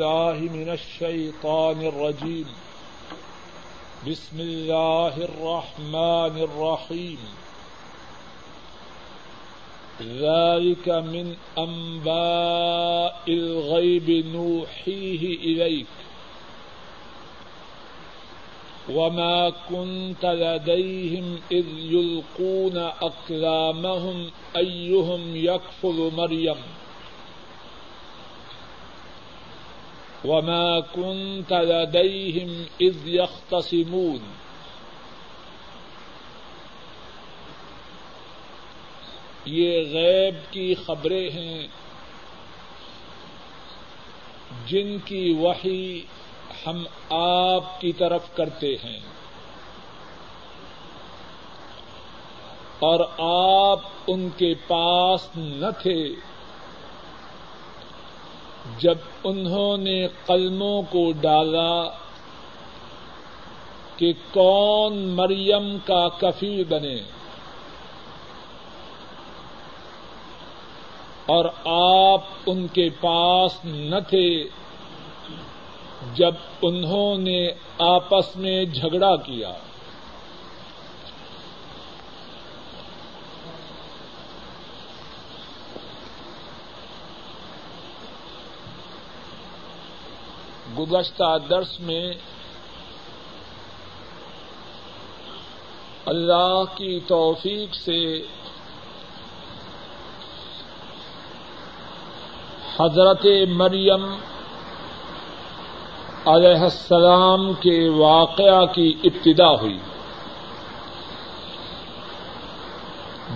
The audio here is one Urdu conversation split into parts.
بالله من الشيطان الرجيم. بسم الله الرحمن الرحيم. ذلك من أنباء الغيب نوحيه إليك. وما كنت لديهم إذ يلقون أقلامهم أيهم يكفل مريم. وما كنت لديهم إذ يختصمون یہ غیب کی خبریں ہیں جن کی وحی ہم آپ کی طرف کرتے ہیں اور آپ ان کے پاس نہ تھے جب انہوں نے قلموں کو ڈالا کہ کون مریم کا کفیل بنے اور آپ ان کے پاس نہ تھے جب انہوں نے آپس میں جھگڑا کیا۔ گزشتہ درس میں اللہ کی توفیق سے حضرت مریم علیہ السلام کے واقعہ کی ابتدا ہوئی۔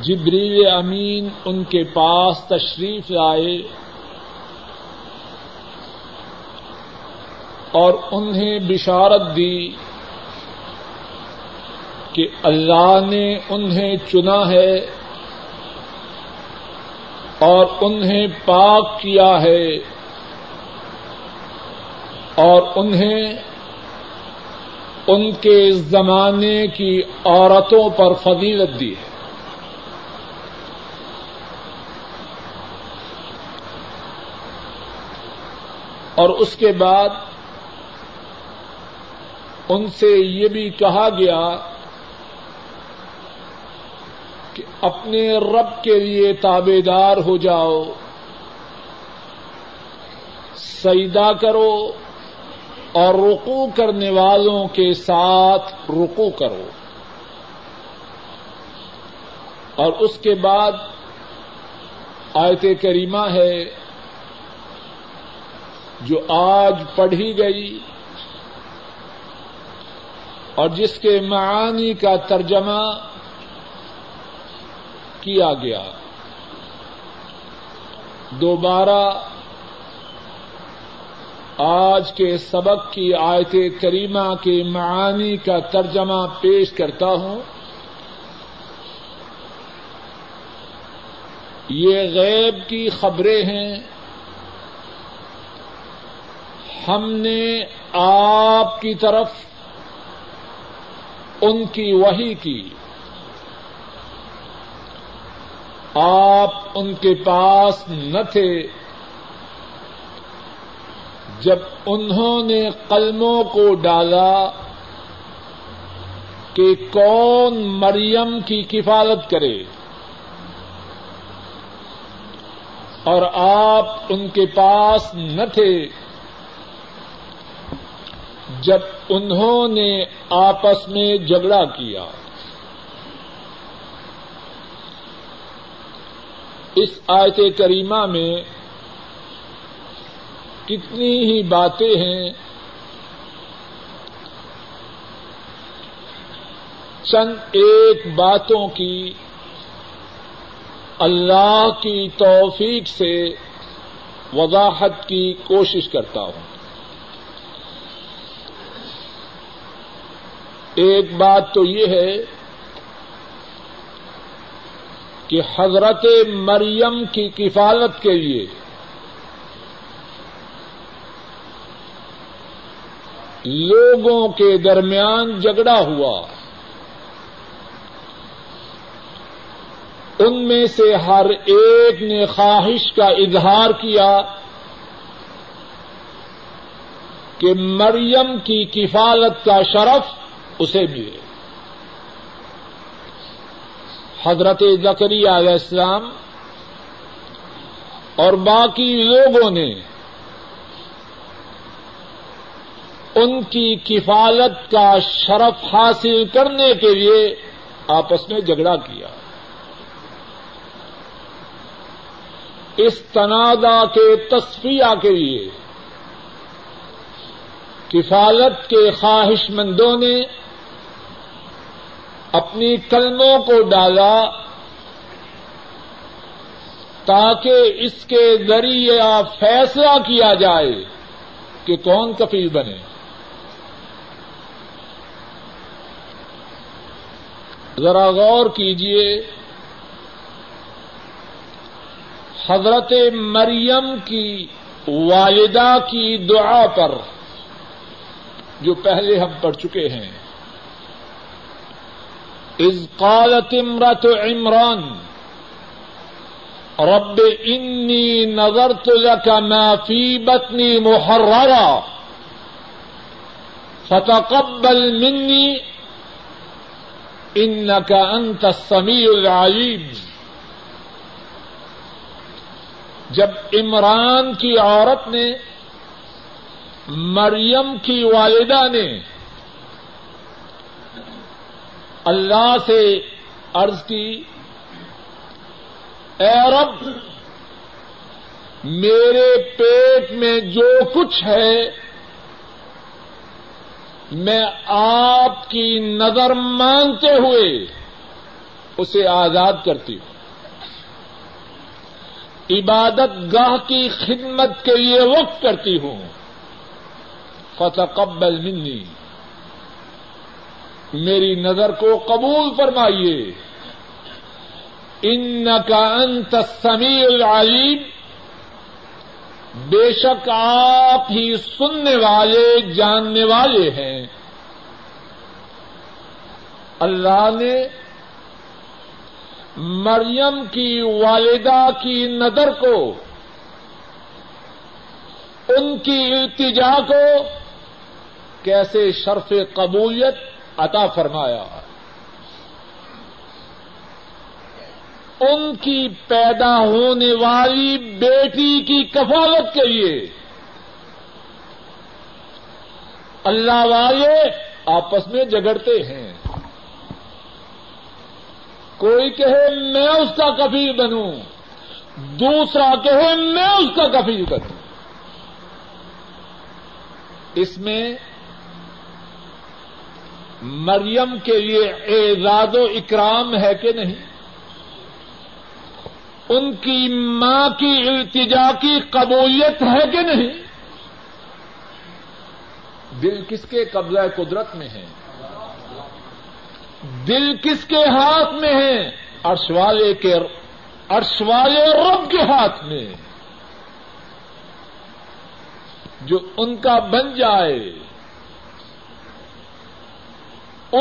جبریل امین ان کے پاس تشریف لائے۔ اور انہیں بشارت دی کہ اللہ نے انہیں چنا ہے اور انہیں پاک کیا ہے اور انہیں ان کے زمانے کی عورتوں پر فضیلت دی ہے۔ اور اس کے بعد ان سے یہ بھی کہا گیا کہ اپنے رب کے لیے تابے دار ہو جاؤ سیدا کرو اور رکو کرنے والوں کے ساتھ رکو کرو۔ اور اس کے بعد آیت کریمہ ہے جو آج پڑھی گئی۔ اور جس کے معانی کا ترجمہ کیا گیا۔ دوبارہ آج کے سبق کی آیت کریمہ کے معانی کا ترجمہ پیش کرتا ہوں۔ یہ غیب کی خبریں ہیں۔ ہم نے آپ کی طرف ان کی وہی کی۔ آپ ان کے پاس نہ تھے۔ جب انہوں نے قلموں کو ڈالا کہ کون مریم کی کفالت کرے، اور آپ ان کے پاس نہ تھے۔ جب انہوں نے آپس میں جھگڑا کیا، اس آیت کریمہ میں کتنی ہی باتیں ہیں۔ چند ایک باتوں کی اللہ کی توفیق سے وضاحت کی کوشش کرتا ہوں۔ ایک بات تو یہ ہے کہ حضرت مریم کی کفالت کے لیے لوگوں کے درمیان جھگڑا ہوا۔ ان میں سے ہر ایک نے خواہش کا اظہار کیا کہ مریم کی کفالت کا شرف اسے ملے حضرت زکری علیہ السلام اور باقی لوگوں نے ان کی کفالت کا شرف حاصل کرنے کے لیے آپس میں جھگڑا کیا۔ اس تنازع کے تصفیہ کے لیے کفالت کے خواہش مندوں نے اپنی کلموں کو ڈالا تاکہ اس کے ذریعے فیصلہ کیا جائے کہ کون کفیل بنے۔ ذرا غور کیجیے حضرت مریم کی والدہ کی دعا پر جو پہلے ہم پڑھ چکے ہیں۔ از قالت امرت عمران، رب انی نظرت لك ما في بطني محررا، فتقبل مني انك انت السميع العليم۔ جب عمران کی عورت نے، مریم کی والدہ نے اللہ سے عرض کی، اے رب، میرے پیٹ میں جو کچھ ہے، میں آپ کی نظر مانتے ہوئے اسے آزاد کرتی ہوں۔ عبادت گاہ کی خدمت کے لیے وقت کرتی ہوں۔ فتقبل منی۔ میری نظر کو قبول فرمائیے۔ ان کا انت سمیع العلیم بے شک آپ ہی سننے والے، جاننے والے ہیں۔ اللہ نے مریم کی والدہ کی نظر کو، ان کی التجا کو کیسے شرف قبولیت عطا فرمایا۔ ان کی پیدا ہونے والی بیٹی کی کفالت کے لیے اللہ والے آپس میں جگڑتے ہیں۔ کوئی کہے میں اس کا کفیل بنوں، دوسرا کہے میں اس کا کفیل بنوں۔ اس میں مریم کے لیے اعزاز و اکرام ہے کہ نہیں؟ ان کی ماں کی التجا کی قبولیت ہے کہ نہیں؟ دل کس کے قبضہ قدرت میں ہے؟ دل کس کے ہاتھ میں ہے؟ ارش والے کے ارش والے رب کے ہاتھ میں۔ جو ان کا بن جائے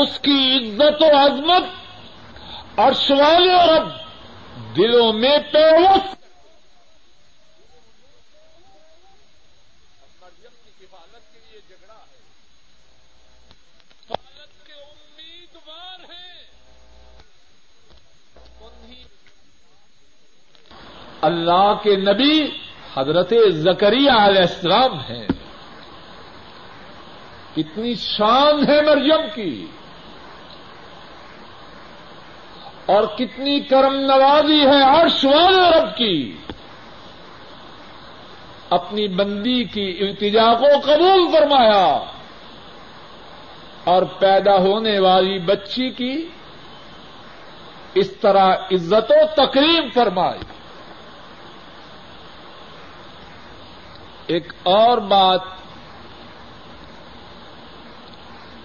اس کی عزت و عظمت ارش والے رب دلوں میں پیوس اللہ کے نبی حضرت زکری علیہ السلام ہیں۔ کتنی شان ہے مریم کی۔ اور کتنی کرم نوازی ہے عرش والے رب کی۔ اپنی بندی کی التجا کو قبول فرمایا۔ اور پیدا ہونے والی بچی کی اس طرح عزت و تقریب فرمائی۔ ایک اور بات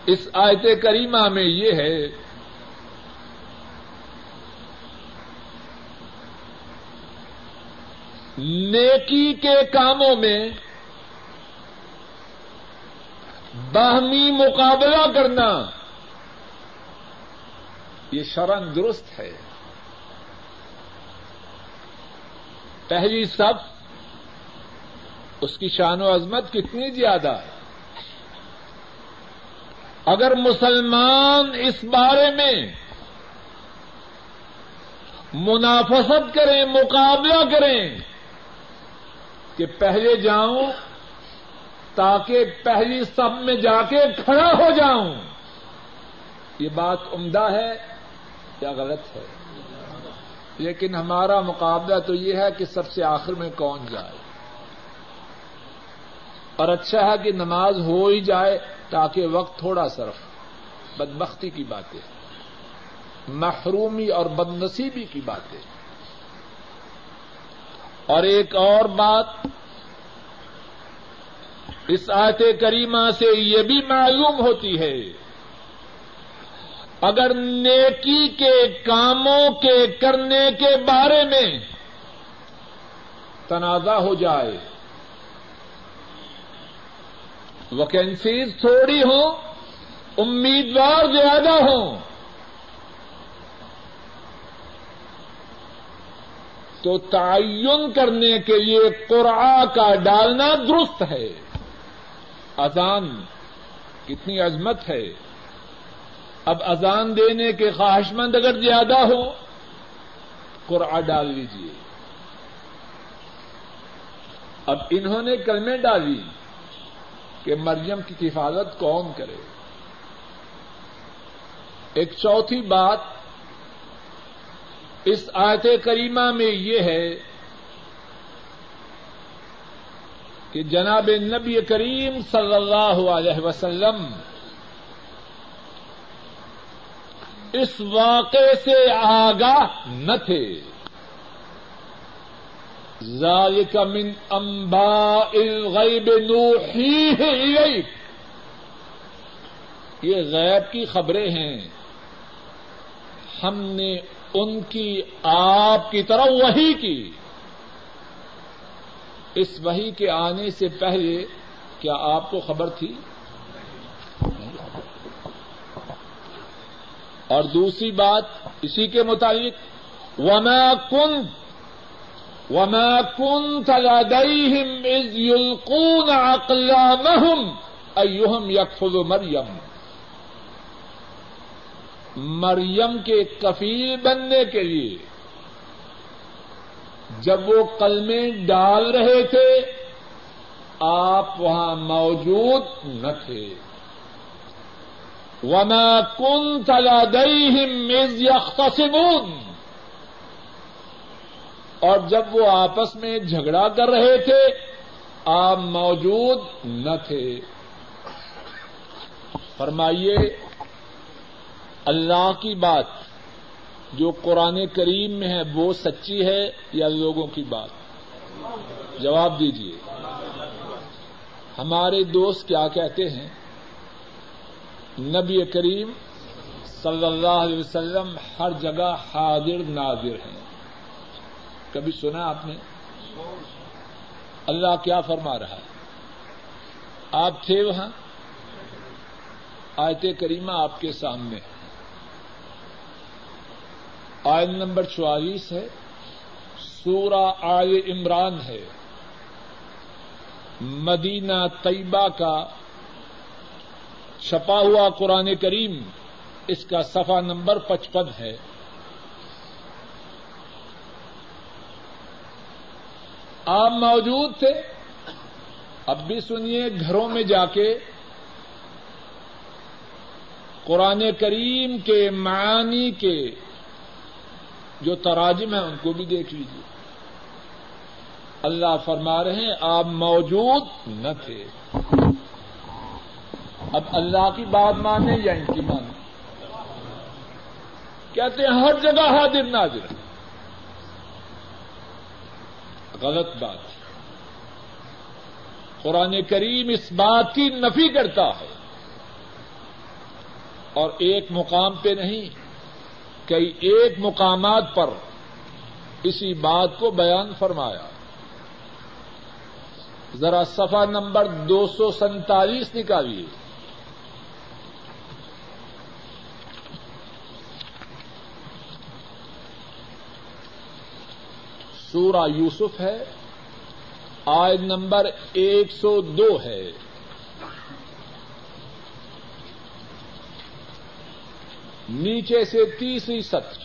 اس آیت کریمہ میں یہ ہے نیکی کے کاموں میں باہمی مقابلہ کرنا یہ شرن درست ہے۔ پہلی سب اس کی شان و عظمت کتنی زیادہ ہے۔ اگر مسلمان اس بارے میں منافست کریں، مقابلہ کریں کہ پہلے جاؤں تاکہ پہلی سب میں جا کے کھڑا ہو جاؤں۔ یہ بات عمدہ ہے یا غلط ہے؟ لیکن ہمارا مقابلہ تو یہ ہے کہ سب سے آخر میں کون جائے۔ اور اچھا ہے کہ نماز ہو ہی جائے تاکہ وقت تھوڑا صرف بدبختی کی باتیں، محرومی اور بدنصیبی کی باتیں۔ اور ایک اور بات، اس آیت کریمہ سے یہ بھی معلوم ہوتی ہے، اگر نیکی کے کاموں کے کرنے کے بارے میں تنازع ہو جائے ویکینسیز تھوڑی ہوں، امیدوار زیادہ ہوں تو تعین کرنے کے لیے قرآ کا ڈالنا درست ہے۔ اذان کتنی عظمت ہے۔ اب اذان دینے کے خواہش مند اگر زیادہ ہو قرآ ڈال لیجیے اب انہوں نے کلمیں ڈالی کہ مریم کی کفالت کون کرے۔ ایک چوتھی بات اس آیت کریمہ میں یہ ہے کہ جناب نبی کریم صلی اللہ علیہ وسلم اس واقعے سے آگاہ نہ تھے۔ ذالک من انباء الغیب نوحیہ الیک۔ یہ غیب کی خبریں ہیں۔ ہم نے ان کی آپ کی طرح وہی کی۔ اس وہی کے آنے سے پہلے کیا آپ کو خبر تھی؟ اور دوسری بات اسی کے متعلق، وما کن وما کن تلادئیم از یلقون اقلامهم ایہم یکفل مریم مریم کے کفیل بننے کے لیے جب وہ قلمیں ڈال رہے تھے، آپ وہاں موجود نہ تھے۔ وما کن تلا دئی میز یختصمون اور جب وہ آپس میں جھگڑا کر رہے تھے، آپ موجود نہ تھے۔ فرمائیے اللہ کی بات جو قرآن کریم میں ہے، وہ سچی ہے یا لوگوں کی بات؟ جواب دیجیے ہمارے دوست کیا کہتے ہیں؟ نبی کریم صلی اللہ علیہ وسلم ہر جگہ حاضر، ناظر ہیں۔ کبھی سنا آپ نے؟ اللہ کیا فرما رہا ہے؟ آپ تھے وہاں؟ آیت کریمہ آپ کے سامنے۔ ہے آئل نمبر چوالیس ہے۔ سورہ آئے عمران ہے۔ مدینہ طیبہ کا چھپا ہوا قرآن کریم اس کا صفحہ نمبر پچپن ہے۔ آپ موجود تھے۔ اب بھی سنیے گھروں میں جا کے قرآن کریم کے معانی کے جو تراجم ہیں ان کو بھی دیکھ لیجیے اللہ فرما رہے ہیں، آپ موجود نہ تھے۔ اب اللہ کی بات مانے یا ان کی مانے کہتے ہیں، ہر جگہ حاضر ناظر۔ غلط بات۔ قرآن کریم اس بات کی نفی کرتا ہے۔ اور ایک مقام پہ نہیں۔ کئی ایک مقامات پر اسی بات کو بیان فرمایا۔ ذرا سفا نمبر دو سو سینتالیس نکالیے۔ سورہ یوسف ہے آئے نمبر ایک سو دو ہے۔ نیچے سے تیسری سطر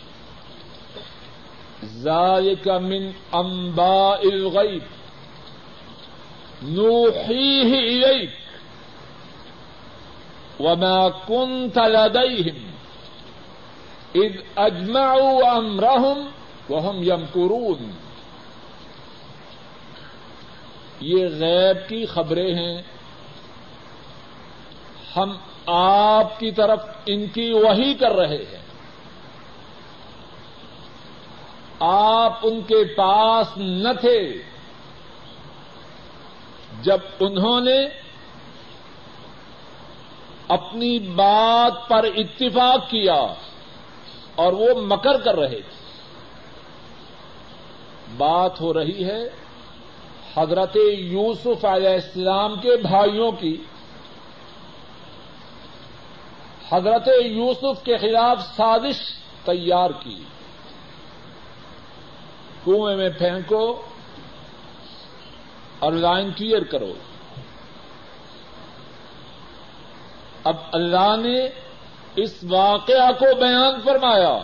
ذالک من انباء الغیب۔ نوحیہ الیک۔ وما كنت لديهم اذ اجمعوا امرهم وهم يمكرون یہ غیب کی خبریں ہیں۔ ہم آپ کی طرف ان کی وہی کر رہے ہیں۔ آپ ان کے پاس نہ تھے۔ جب انہوں نے اپنی بات پر اتفاق کیا اور وہ مکر کر رہے تھے۔ بات ہو رہی ہے حضرت یوسف علیہ السلام کے بھائیوں کی۔ حضرت یوسف کے خلاف سازش تیار کی۔ کنویں میں پھینکو اور لائن کلیئر کرو۔ اب اللہ نے اس واقعہ کو بیان فرمایا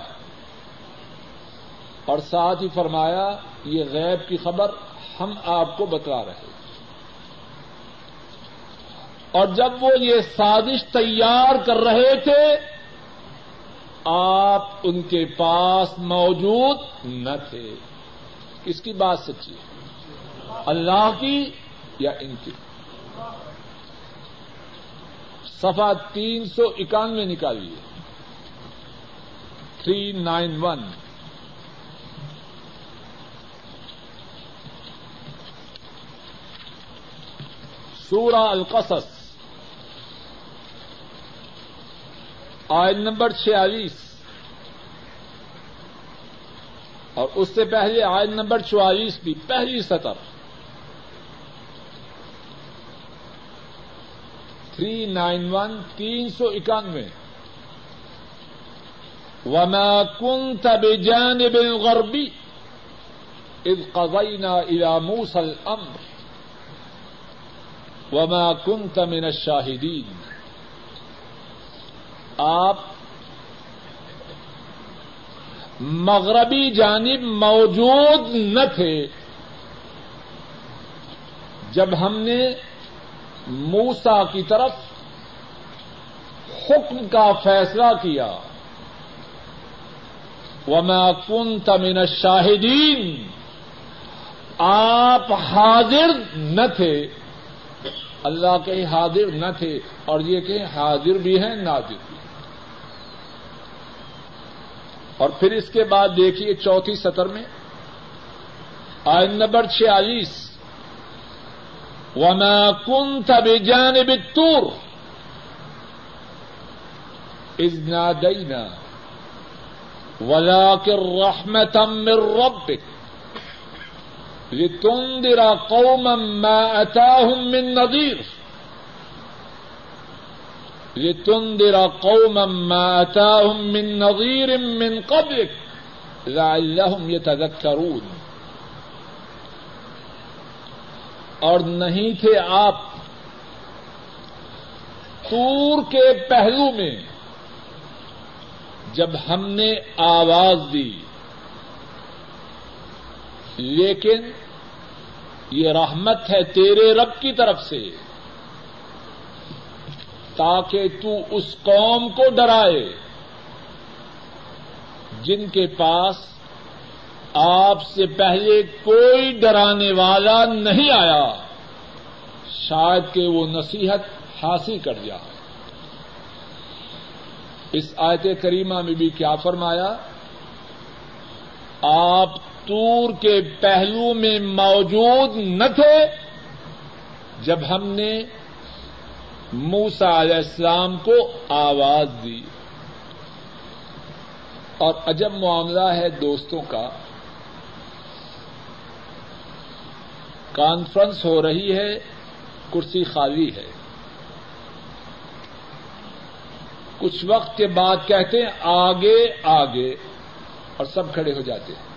اور ساتھ ہی فرمایا، یہ غیب کی خبر ہم آپ کو بتا رہے اور جب وہ یہ سازش تیار کر رہے تھے، آپ ان کے پاس موجود نہ تھے۔ کس کی بات سچی اللہ کی یا ان کی؟ سفا تین سو اکانوے نکالیے۔ Three nine one. سورہ القصص۔ آئل نمبر چھیالیس۔ اور اس سے پہلے آئل نمبر چوالیس بھی پہلی سطر۔ تھری نائن ون، تین سو اکانوے۔ وما كنت بجانب الغربي اذ قضينا الى موسى الامر وما كنت من الشاهدين۔ آپ مغربی جانب موجود نہ تھے۔ جب ہم نے موسا کی طرف حکم کا فیصلہ کیا، وما كنت من الشاہدین آپ حاضر نہ تھے۔ اللہ کے حاضر نہ تھے اور یہ کہ حاضر بھی ہیں، ناظر بھی اور پھر اس کے بعد دیکھیے چوتھی سطر میں آئن نمبر چھیالیس۔ وما كنت بجانب الطور۔ اذ نادينا ولكن رحمة من ربك۔ لتنذر قوما ما أتاهم من نذير لتنذر قوما ما أتاهم من نظير من قبلك لعلهم يتذكرون. اور نہیں تھے آپ تور کے پہلو میں جب ہم نے آواز دی، لیکن یہ رحمت ہے تیرے رب کی طرف سے۔ تاکہ تو اس قوم کو ڈرائے جن کے پاس آپ سے پہلے کوئی ڈرانے والا نہیں آیا، شاید کہ وہ نصیحت حاصل کر جائے اس آیت کریمہ میں بھی کیا فرمایا، آپ تور کے پہلو میں موجود نہ تھے جب ہم نے موسا علیہ السلام کو آواز دی۔ اور عجب معاملہ ہے دوستوں کا۔ کانفرنس ہو رہی ہے، کرسی خالی ہے۔ کچھ وقت کے بعد کہتے ہیں، آگے آگے۔ اور سب کھڑے ہو جاتے ہیں۔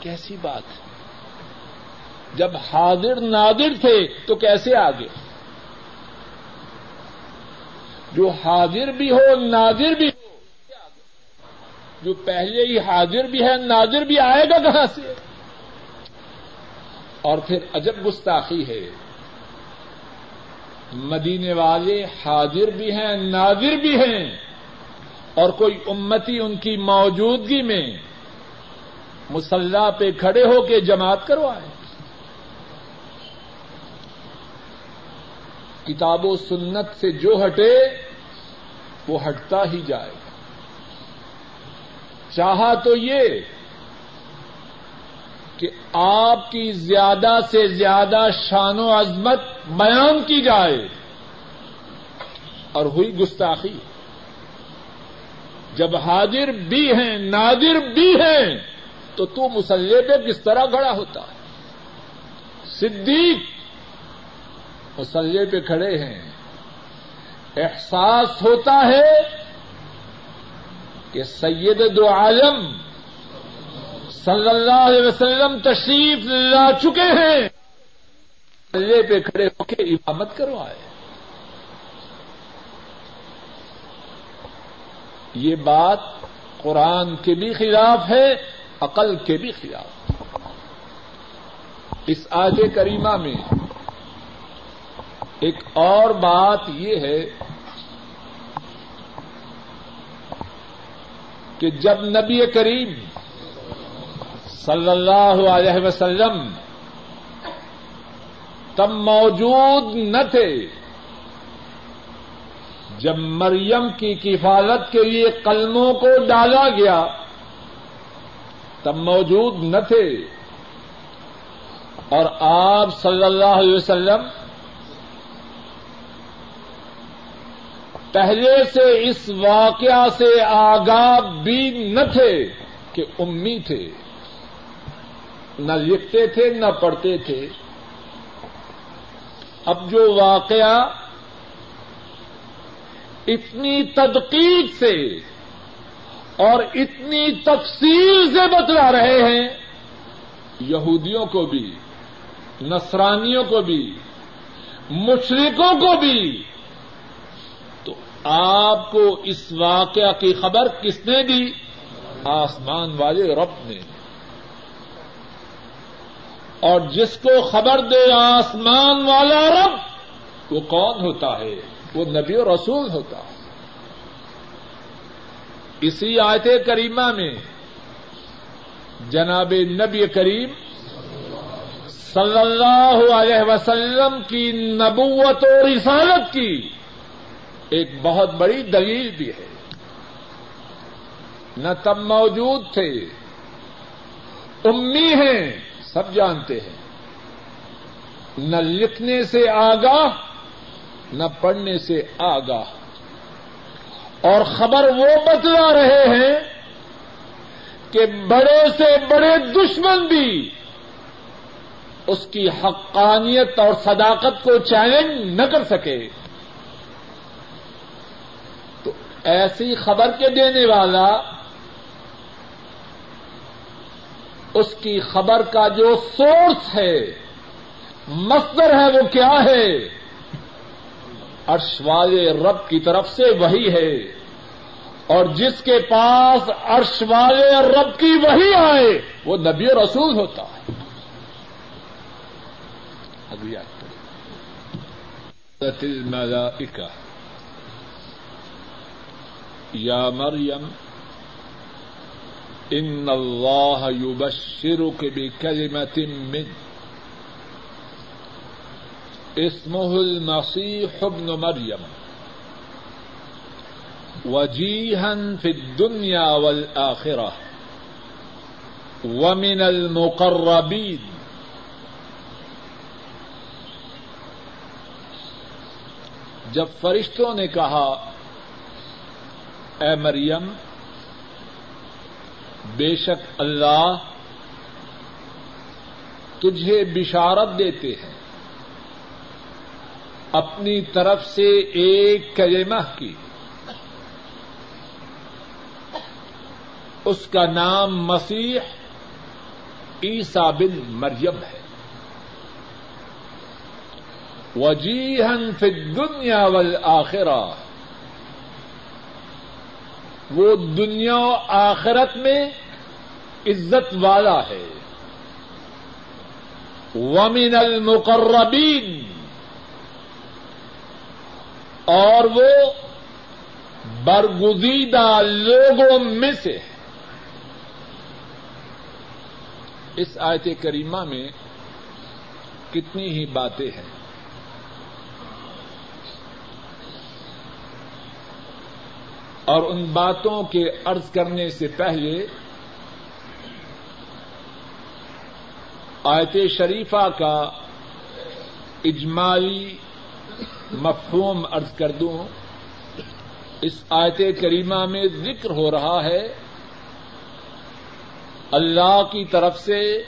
کیسی بات ہے؟ جب حاضر نادر تھے تو کیسے آگے؟ جو حاضر بھی ہو ناظر بھی ہو جو پہلے ہی حاضر بھی ہے ناظر بھی آئے گا کہاں سے؟ اور پھر عجب گستاخی ہے۔ مدینے والے حاضر بھی ہیں ناظر بھی ہیں۔ اور کوئی امتی ان کی موجودگی میں مسلح پہ کھڑے ہو کے جماعت کروائے۔ کتاب و سنت سے جو ہٹے، وہ ہٹتا ہی جائے گا۔ چاہا تو یہ کہ آپ کی زیادہ سے زیادہ شان و عظمت بیان کی جائے اور ہوئی گستاخی۔ جب حاضر بھی ہیں، نادر بھی ہیں، تو تو مسلح پہ کس طرح کھڑا ہوتا ہے۔ صدیق مسلح پہ کھڑے ہیں۔ احساس ہوتا ہے کہ سید دو عالم صلی اللہ علیہ وسلم تشریف لا چکے ہیں۔ مسلح پہ کھڑے ہو کے امامت کروائے۔ یہ بات قرآن کے بھی خلاف ہے، عقل کے بھی خلاف۔ اس آج کریمہ میں ایک اور بات یہ ہے کہ جب نبی کریم صلی اللہ علیہ وسلم تب موجود نہ تھے، جب مریم کی کفالت کے لیے قلموں کو ڈالا گیا، تب موجود نہ تھے۔ اور آپ صلی اللہ علیہ وسلم پہلے سے اس واقعہ سے آگاہ بھی نہ تھے کہ امی تھے، نہ لکھتے تھے، نہ پڑھتے تھے۔ اب جو واقعہ اتنی تدقیق سے اور اتنی تفصیل سے بتلا رہے ہیں، یہودیوں کو بھی، نصرانیوں کو بھی مشرقوں کو بھی آپ کو اس واقعہ کی خبر کس نے دی؟ آسمان والے رب نے۔ اور جس کو خبر دے آسمان والا رب، وہ کون ہوتا ہے؟ وہ نبی و رسول ہوتا ہے۔ اسی آیت کریمہ میں جناب نبی کریم صلی اللہ علیہ وسلم کی نبوت و رسالت کی ایک بہت بڑی دلیل بھی ہے۔ نہ تب موجود تھے۔ امی ہیں، سب جانتے ہیں۔ نہ لکھنے سے آگاہ، نہ پڑھنے سے آگاہ۔ اور خبر وہ بتلا رہے ہیں کہ بڑے سے بڑے دشمن بھی اس کی حقانیت اور صداقت کو چیلنج نہ کر سکے تو ایسی خبر کے دینے والا اس کی خبر کا جو سورس ہے، مصدر ہے، وہ کیا ہے؟ عرش والے رب کی طرف سے وہی ہے۔ اور جس کے پاس عرش والے رب کی وہی آئے، وہ نبی رسول ہوتا ہے۔ اگلی الملائکہ۔ یا مریم ان اللہ یبشرک بکلمت من، اسمه المسيح ابن مريم، وجيها في الدنيا والآخرة، ومن المقربين. جب فرشتوں نے کہا اے مریم، بے شک اللہ تجھے بشارت دیتے ہیں۔ اپنی طرف سے ایک کلمہ کی۔ اس کا نام مسیح عیسا بن مریم ہے۔ وجیحن فی الدنیا والآخرہ۔ وہ دنیا و آخرت میں عزت والا ہے۔ ومن المقربین اور وہ برگزیدہ لوگوں میں سے ہے۔ اس آیت کریمہ میں کتنی ہی باتیں ہیں۔ اور ان باتوں کے عرض کرنے سے پہلے آیت شریفہ کا اجمالی مفہوم عرض کر دوں۔ اس آیت کریمہ میں ذکر ہو رہا ہے، اللہ کی طرف سے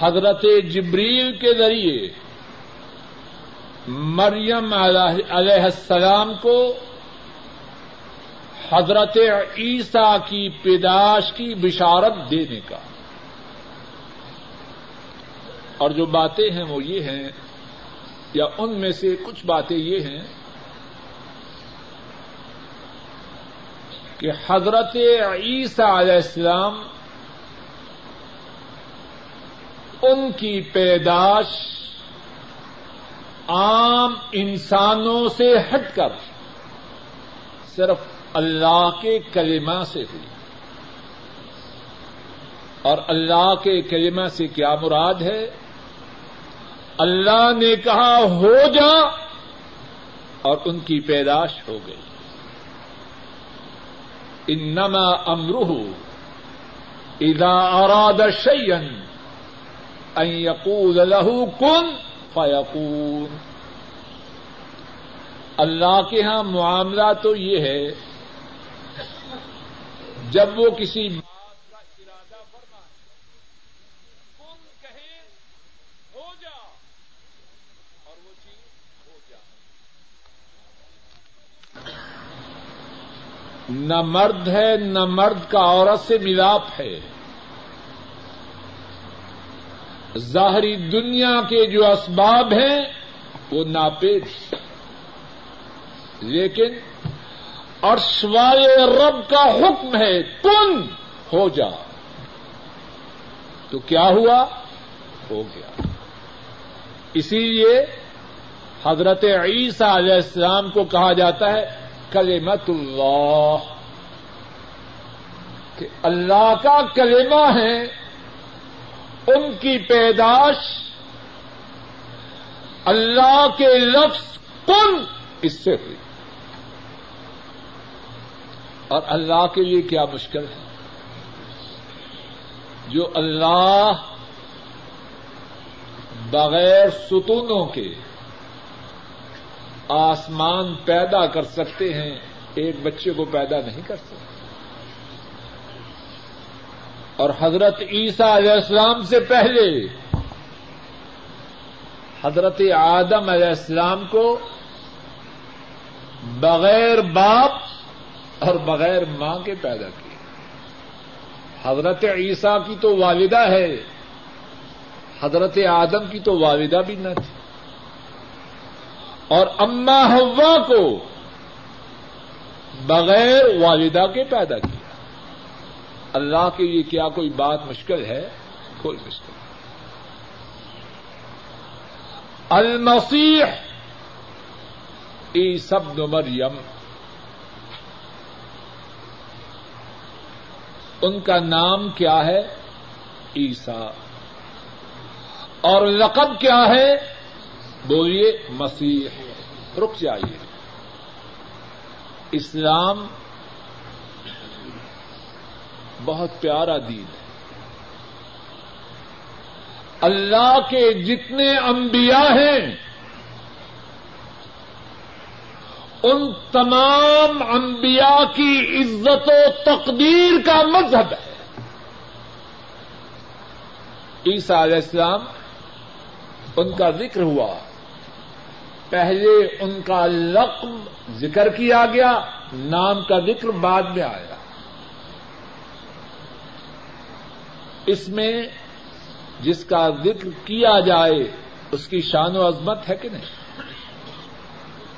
حضرت جبریل کے ذریعے مریم علیہ السلام کو حضرت عیسیٰ کی پیداش کی بشارت دینے کا۔ اور جو باتیں ہیں وہ یہ ہیں، یا ان میں سے کچھ باتیں یہ ہیں کہ حضرت عیسیٰ علیہ السلام ان کی پیداش عام انسانوں سے ہٹ کر صرف اللہ کے کلمہ سے ہوئی۔ اور اللہ کے کلمہ سے کیا مراد ہے؟ اللہ نے کہا، ہو جا، اور ان کی پیداش ہو گئی۔ انما امرہ اذا اراد شيئا ان يقول له كن فيكون اللہ کے ہاں معاملہ تو یہ ہے جب وہ کسی بات کا ارادہ فرما کن کہیں ہو جا اور وہ چیز ہو جا۔ نہ مرد ہے، نہ مرد کا عورت سے ملاپ ہے۔ ظاہری دنیا کے جو اسباب ہیں، وہ ناپیش لیکن عرش والے رب کا حکم ہے، کن؟ ہو جا۔ تو کیا ہوا؟ ہو گیا۔ اسی لیے حضرت عیسیٰ علیہ السلام کو کہا جاتا ہے، کلمت اللہ۔ کہ اللہ کا کلمہ ہے، ان کی پیداش اللہ کے لفظ کن؟ اس سے ہوئی۔ اور اللہ کے لیے کیا مشکل ہے؟ جو اللہ بغیر ستونوں کے آسمان پیدا کر سکتے ہیں، ایک بچے کو پیدا نہیں کر سکتے۔ اور حضرت عیسیٰ علیہ السلام سے پہلے حضرت آدم علیہ السلام کو بغیر باپ اور بغیر ماں کے پیدا کیے حضرت عیسیٰ کی تو والدہ ہے، حضرت آدم کی تو والدہ بھی نہ تھی۔ اور اما ہوا کو بغیر والدہ کے پیدا کیا۔ اللہ کے لیے کیا کوئی بات مشکل ہے؟ کوئی مشکل۔ المسیح ای سب مریم۔ ان کا نام کیا ہے؟ عیسا اور لقب کیا ہے؟ بولیے، مسیح۔ رک جائیے۔ اسلام بہت پیارا دین ہے۔ اللہ کے جتنے انبیاء ہیں ان تمام انبیاء کی عزت و تقدیر کا مذہب ہے۔ عیسیٰ علیہ السلام ان کا ذکر ہوا۔ پہلے ان کا لقب ذکر کیا گیا، نام کا ذکر بعد میں آیا۔ اس میں جس کا ذکر کیا جائے، اس کی شان و عظمت ہے کہ نہیں؟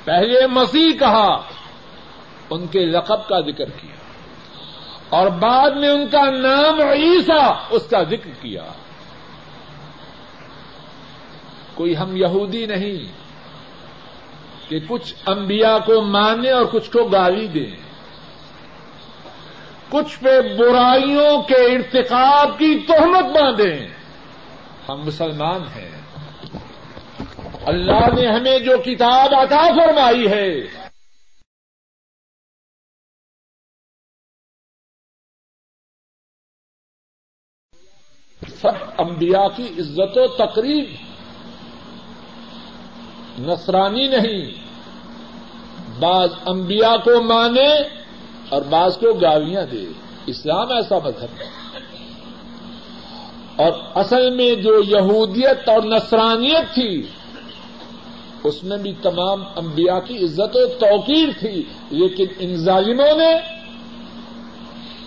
پہلے مسیح کہا، ان کے لقب کا ذکر کیا۔ اور بعد میں ان کا نام عیسا اس کا ذکر کیا۔ کوئی ہم یہودی نہیں کہ کچھ انبیاء کو مانے اور کچھ کو گالی دیں۔ کچھ پہ برائیوں کے ارتقاب کی تہمت باندھیں۔ ہم مسلمان ہیں۔ اللہ نے ہمیں جو کتاب عطا فرمائی ہے۔ سب انبیاء کی عزت و تقریب۔ نصرانی نہیں۔ بعض انبیاء کو مانے اور بعض کو گالیاں دے۔ اسلام ایسا مذہب ہے۔ اور اصل میں جو یہودیت اور نصرانیت تھی اس میں بھی تمام انبیاء کی عزت و توقیر تھی، لیکن ان ظالموں نے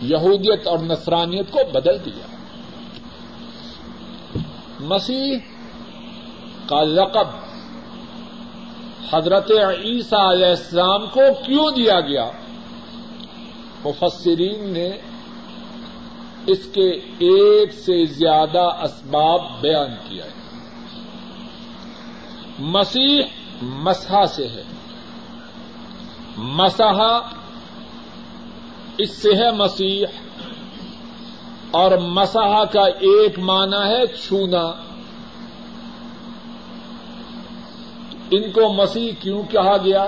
یہودیت اور نصرانیت کو بدل دیا۔ مسیح کا لقب حضرت عیسیٰ علیہ السلام کو کیوں دیا گیا؟ مفسرین نے اس کے ایک سے زیادہ اسباب بیان کیا ہے۔ مسیح مسحا سے ہے۔ مسحا اس سے ہے مسیح۔ اور مسحا کا ایک معنی ہے چھونا۔ ان کو مسیح کیوں کہا گیا؟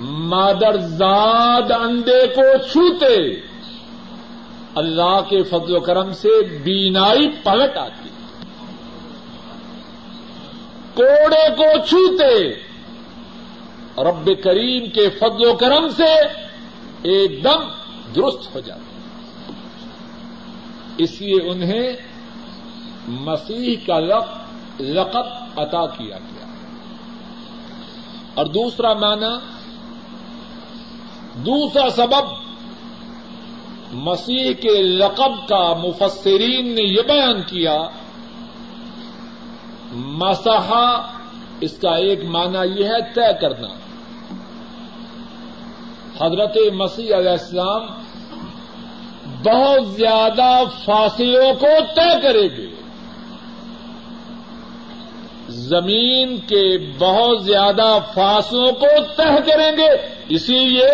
مادر زاد انڈے کو چھوتے۔ اللہ کے فضل و کرم سے بینائی پلٹ آتی۔ کوڑے کو چھوتے۔ رب کریم کے فضل و کرم سے ایک دم درست ہو جاتے۔ اس لیے انہیں مسیح کا لقب عطا کیا گیا۔ اور دوسرا معنی، دوسرا سبب، مسیح کے لقب کا مفسرین نے یہ بیان کیا مسحا اس کا ایک معنی یہ ہے طے کرنا۔ حضرت مسیح علیہ السلام بہت زیادہ فاصلوں کو طے کرے گے۔ زمین کے بہت زیادہ فاصلوں کو طے کریں گے۔ اسی لیے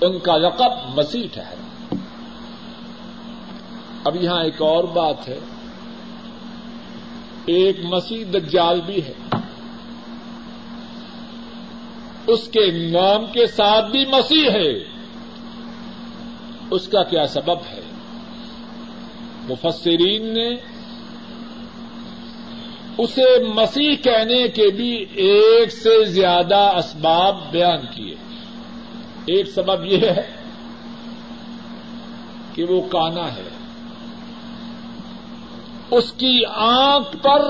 ان کا لقب مسیح ٹھہرا۔ اب یہاں ایک اور بات ہے۔ ایک مسیح دجال بھی ہے۔ اس کے نام کے ساتھ بھی مسیح ہے۔ اس کا کیا سبب ہے؟ مفسرین نے اسے مسیح کہنے کے بھی ایک سے زیادہ اسباب بیان کیے۔ ایک سبب یہ ہے کہ وہ کانا ہے۔ اس کی آنکھ پر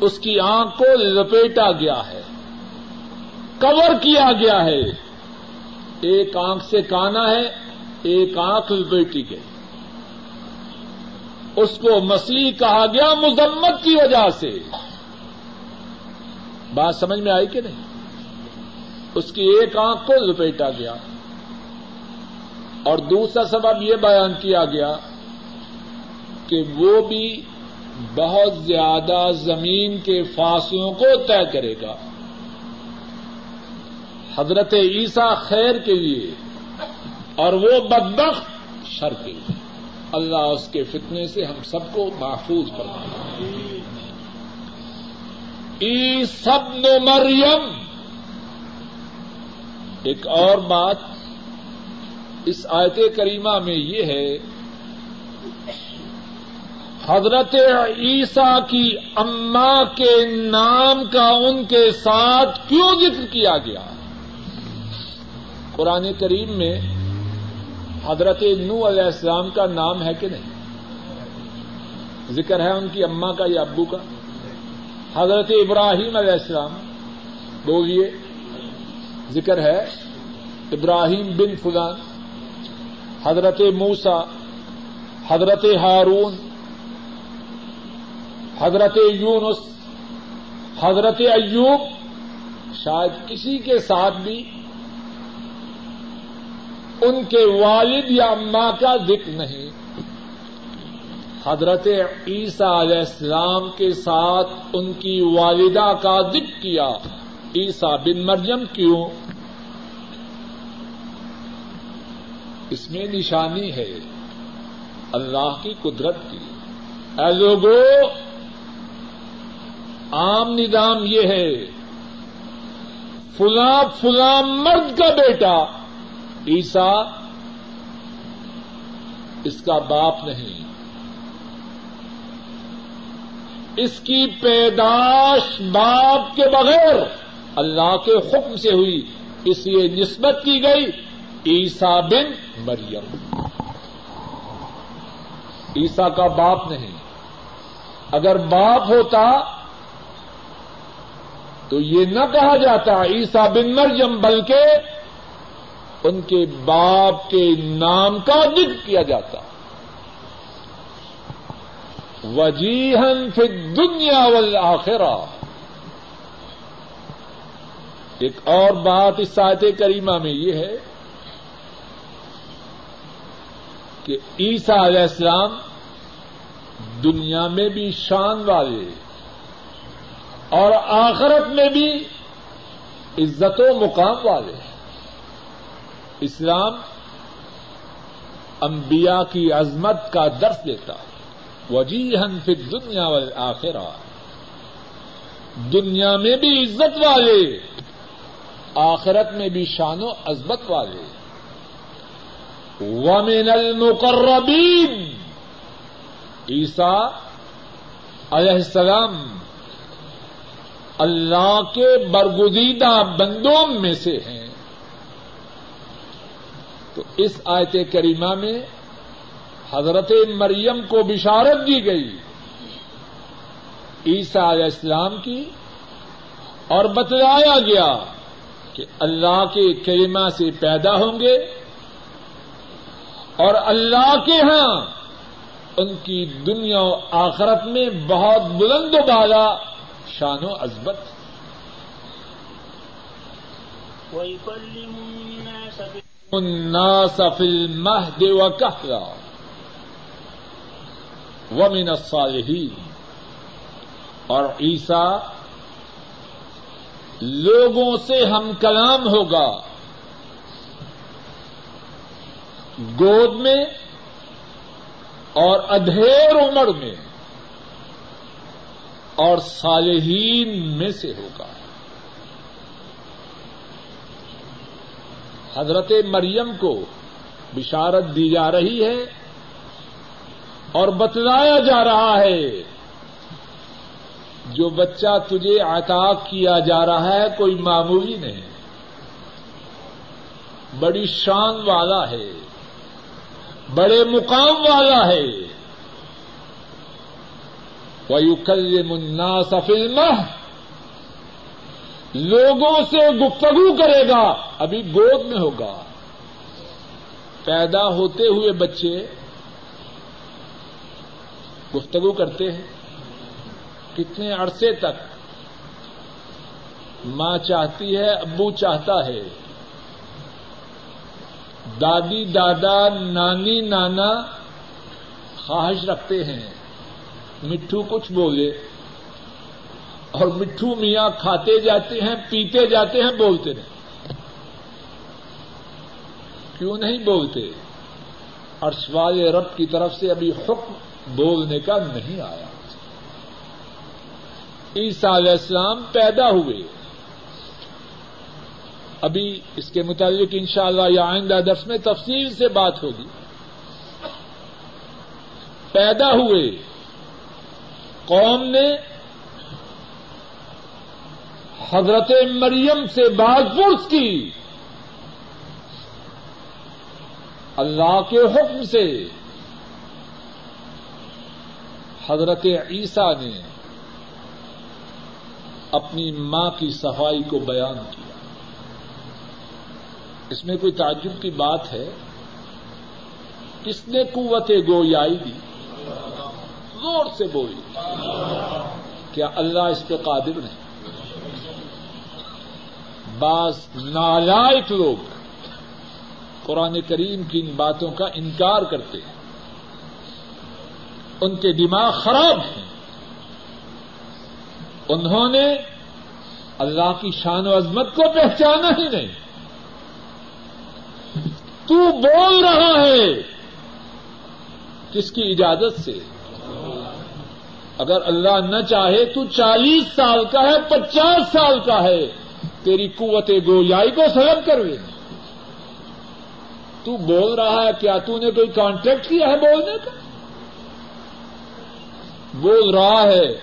اس کی آنکھ کو لپیٹا گیا ہے کور کیا گیا ہے ایک آنکھ سے کانا ہے ایک آنکھ لپیٹی گئی اس کو مسیح کہا گیا مذمت کی وجہ سے بات سمجھ میں آئی کہ نہیں اس کی ایک آنکھ کو لپیٹا گیا اور دوسرا سبب یہ بیان کیا گیا کہ وہ بھی بہت زیادہ زمین کے فاصلوں کو طے کرے گا۔ حضرت عیسیٰ خیر کے لیے اور وہ بدبخت شر کے لیے۔ اللہ اس کے فتنے سے ہم سب کو محفوظ کرنا سب نو مریم۔ ایک اور بات اس آیت کریمہ میں یہ ہے حضرت عیسیٰ کی اما کے نام کا ان کے ساتھ کیوں ذکر کیا گیا؟ قرآن کریم میں حضرت نو علیہ السلام کا نام ہے کہ نہیں؟ ذکر ہے ان کی اما کا یا ابو کا؟ حضرت ابراہیم علیہ السلام، بولیے، ذکر ہے ابراہیم بن فلان، حضرت موسا حضرت ہارون حضرت یونس، حضرت ایوب، شاید کسی کے ساتھ بھی ان کے والد یا اماں کا ذکر نہیں۔ حضرت عیسیٰ علیہ السلام کے ساتھ ان کی والدہ کا ذکر کیا۔ عیسیٰ بن مریم کیوں؟ اس میں نشانی ہے اللہ کی قدرت کی۔ اے لوگوں عام نظام یہ ہے، فلاں فلاں مرد کا بیٹا عیسا اس کا باپ نہیں۔ اس کی پیداش باپ کے بغیر اللہ کے حکم سے ہوئی، اس لیے نسبت کی گئی عیسا بن مریم۔ عیسا کا باپ نہیں۔ اگر باپ ہوتا تو یہ نہ کہا جاتا عیسا بن مریم، بلکہ ان کے باپ کے نام کا ذکر کیا جاتا۔ وجیحن فی دنیا والآخرہ۔ ایک اور بات اس ساحت کریمہ میں یہ ہے کہ عیسیٰ علیہ السلام دنیا میں بھی شان والے۔ اور آخرت میں بھی عزت و مقام والے اسلام انبیاء کی عظمت کا درس دیتا وجیحن فی دنیا والآخرہ۔ دنیا میں بھی عزت والے، آخرت میں بھی شان و عظمت والے۔ ومن المقربین، عیسیٰ علیہ السلام اللہ کے برگزیدہ بندوں میں سے ہیں۔ تو اس آیت کریمہ میں حضرت مریم کو بشارت دی گئی۔ عیسیٰ علیہ السلام کی اور بتلایا گیا کہ اللہ کے کریمہ سے پیدا ہوں گے اور اللہ کے ہاں ان کی دنیا و آخرت میں بہت بلند و بالا شان و عزبت الناس في المهد وكهلا ومن الصالحين۔ اور عیسا لوگوں سے ہم کلام ہوگا۔ گود میں اور ادھیر عمر میں۔ اور صالحین میں سے ہوگا۔ حضرت مریم کو بشارت دی جا رہی ہے اور بتلایا جا رہا ہے، جو بچہ تجھے عطا کیا جا رہا ہے کوئی معمولی نہیں۔ بڑی شان والا ہے، بڑے مقام والا ہے۔ ویو کل منا سفل لوگوں سے گفتگو کرے گا، ابھی گود میں ہوگا۔ پیدا ہوتے ہوئے بچے گفتگو کرتے ہیں۔ کتنے عرصے تک؟ ماں چاہتی ہے، ابو چاہتا ہے۔ دادی، دادا، نانی، نانا خواہش رکھتے ہیں۔ مٹھو کچھ بولے اور مٹھو میاں کھاتے جاتے ہیں، پیتے جاتے ہیں، بولتے نہیں۔ کیوں نہیں بولتے؟ اور سوال رب کی طرف سے ابھی حکم بولنے کا نہیں آیا۔ عیسیٰ علیہ السلام پیدا ہوئے۔ ابھی اس کے متعلق انشاءاللہ یا آئندہ درس میں تفصیل سے بات ہوگی۔ پیدا ہوئے۔ قوم نے حضرت مریم سے بات پرس کی۔ اللہ کے حکم سے۔ حضرت عیسیٰ نے اپنی ماں کی صفائی کو بیان کیا۔ اس میں کوئی تعجب کی بات ہے؟ کس نے قوت گویائی دی؟ زور سے بولی کیا اللہ اس پہ قادر نہیں؟ بعض نالائق لوگ قرآن کریم کی ان باتوں کا انکار کرتے ہیں۔ ان کے دماغ خراب ہیں۔ انہوں نے اللہ کی شان و عظمت کو پہچانا ہی نہیں۔ تو بول رہا ہے۔ کس کی اجازت سے؟ اگر اللہ نہ چاہے تو چالیس سال کا ہے، پچاس سال کا ہے۔ تیری قوت گویائی کو سلب کروے تو بول رہا ہے، کیا تو نے کوئی کانٹیکٹ کیا ہے بولنے کا؟ بول رہا ہے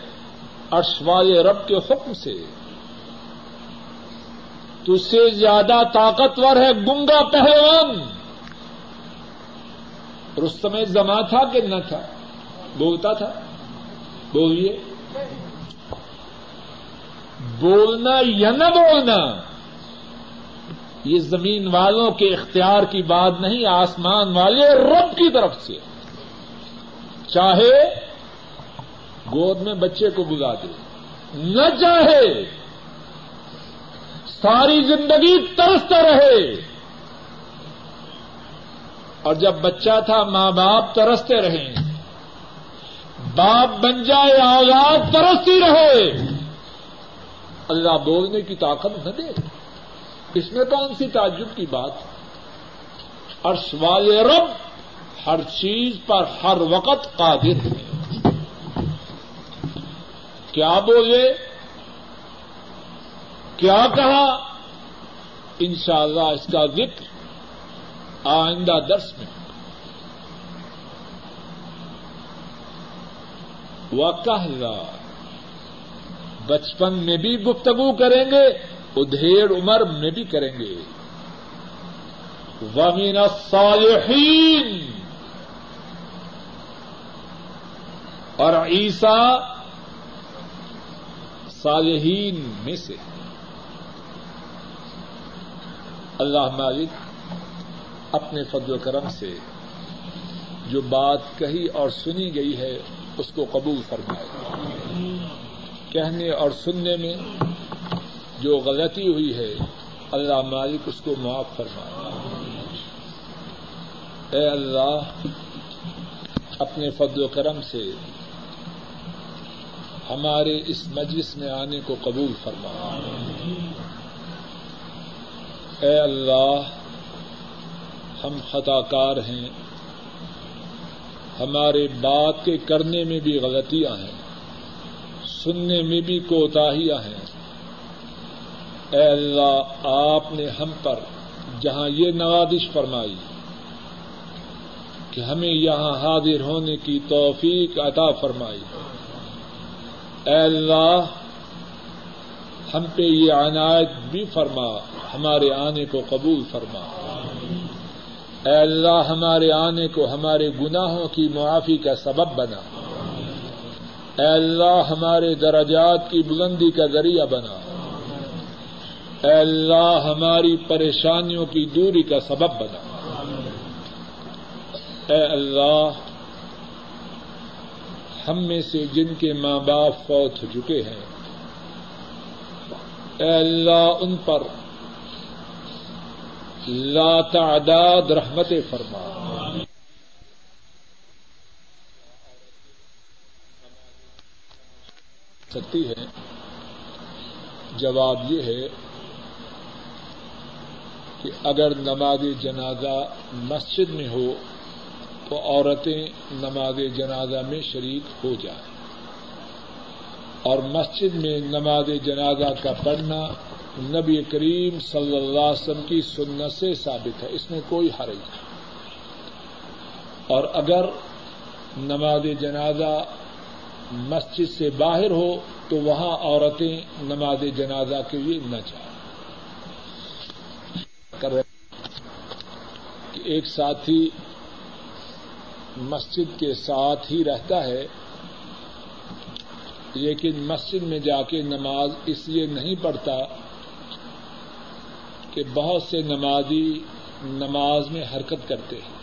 ارشوائے رب کے حکم سے۔ تو سے زیادہ طاقتور ہے گنگا پہلوان۔ رستم زما تھا کہ نہ تھا؟ بولتا تھا۔ بولیے۔ بولنا یا نہ بولنا، یہ زمین والوں کے اختیار کی بات نہیں، آسمان والے رب کی طرف سے۔ چاہے گود میں بچے کو بلا دے، نہ چاہے ساری زندگی ترستا رہے۔ اور جب بچہ تھا، ماں باپ ترستے رہے۔ باپ بن جائے اولاد ترستی رہے۔ اللہ بولنے کی طاقت نہ دے۔ اس میں کون سی تعجب کی بات؟ اور سوال رب ہر چیز پر ہر وقت قادر ہے کیا بولے؟ کیا کہا؟ انشاءاللہ اس کا ذکر آئندہ درس میں۔ وہ بچپن میں بھی گفتگو کریں گے ادھیڑ عمر میں بھی کریں گے۔ ومین الصالحین اور عیسا صالحین میں سے۔ اللہ مالک اپنے فضل و کرم سے جو بات کہی اور سنی گئی ہے اس کو قبول فرمائے۔ کہنے اور سننے میں جو غلطی ہوئی ہے، اللہ مالک اس کو معاف فرمائے۔ اے اللہ، اپنے فضل و کرم سے ہمارے اس مجلس میں آنے کو قبول فرما۔ اے اللہ، ہم خطا کار ہیں۔ ہمارے بات کے کرنے میں بھی غلطیاں ہیں، سننے میں بھی کوتاہیاں ہیں۔ اے اللہ، آپ نے ہم پر جہاں یہ نوازش فرمائی کہ ہمیں یہاں حاضر ہونے کی توفیق عطا فرمائی۔ اے اللہ، ہم پہ یہ عنایت بھی فرما، ہمارے آنے کو قبول فرما۔ اے اللہ ہمارے آنے کو ہمارے گناہوں کی معافی کا سبب بنا۔ اے اللہ ہمارے درجات کی بلندی کا ذریعہ بنا۔ اے اللہ ہماری پریشانیوں کی دوری کا سبب بنا۔ اے اللہ، ہم میں سے جن کے ماں باپ فوت ہو چکے ہیں، اے اللہ ان پر لا تعداد رحمت فرما۔ سکتی ہے، جواب یہ ہے کہ اگر نماز جنازہ مسجد میں ہو تو عورتیں نماز جنازہ میں شریک ہو جائیں۔ اور مسجد میں نماز جنازہ کا پڑھنا نبی کریم صلی اللہ علیہ وسلم کی سنت سے ثابت ہے، اس میں کوئی حرج نہیں۔ اور اگر نماز جنازہ مسجد سے باہر ہو، تو وہاں عورتیں نماز جنازہ کے لیے نہ جائیں۔ کر رہے کہ ایک ساتھی مسجد کے ساتھ ہی رہتا ہے، لیکن مسجد میں جا کے نماز اس لیے نہیں پڑھتا کہ بہت سے نمازی نماز میں حرکت کرتے ہیں۔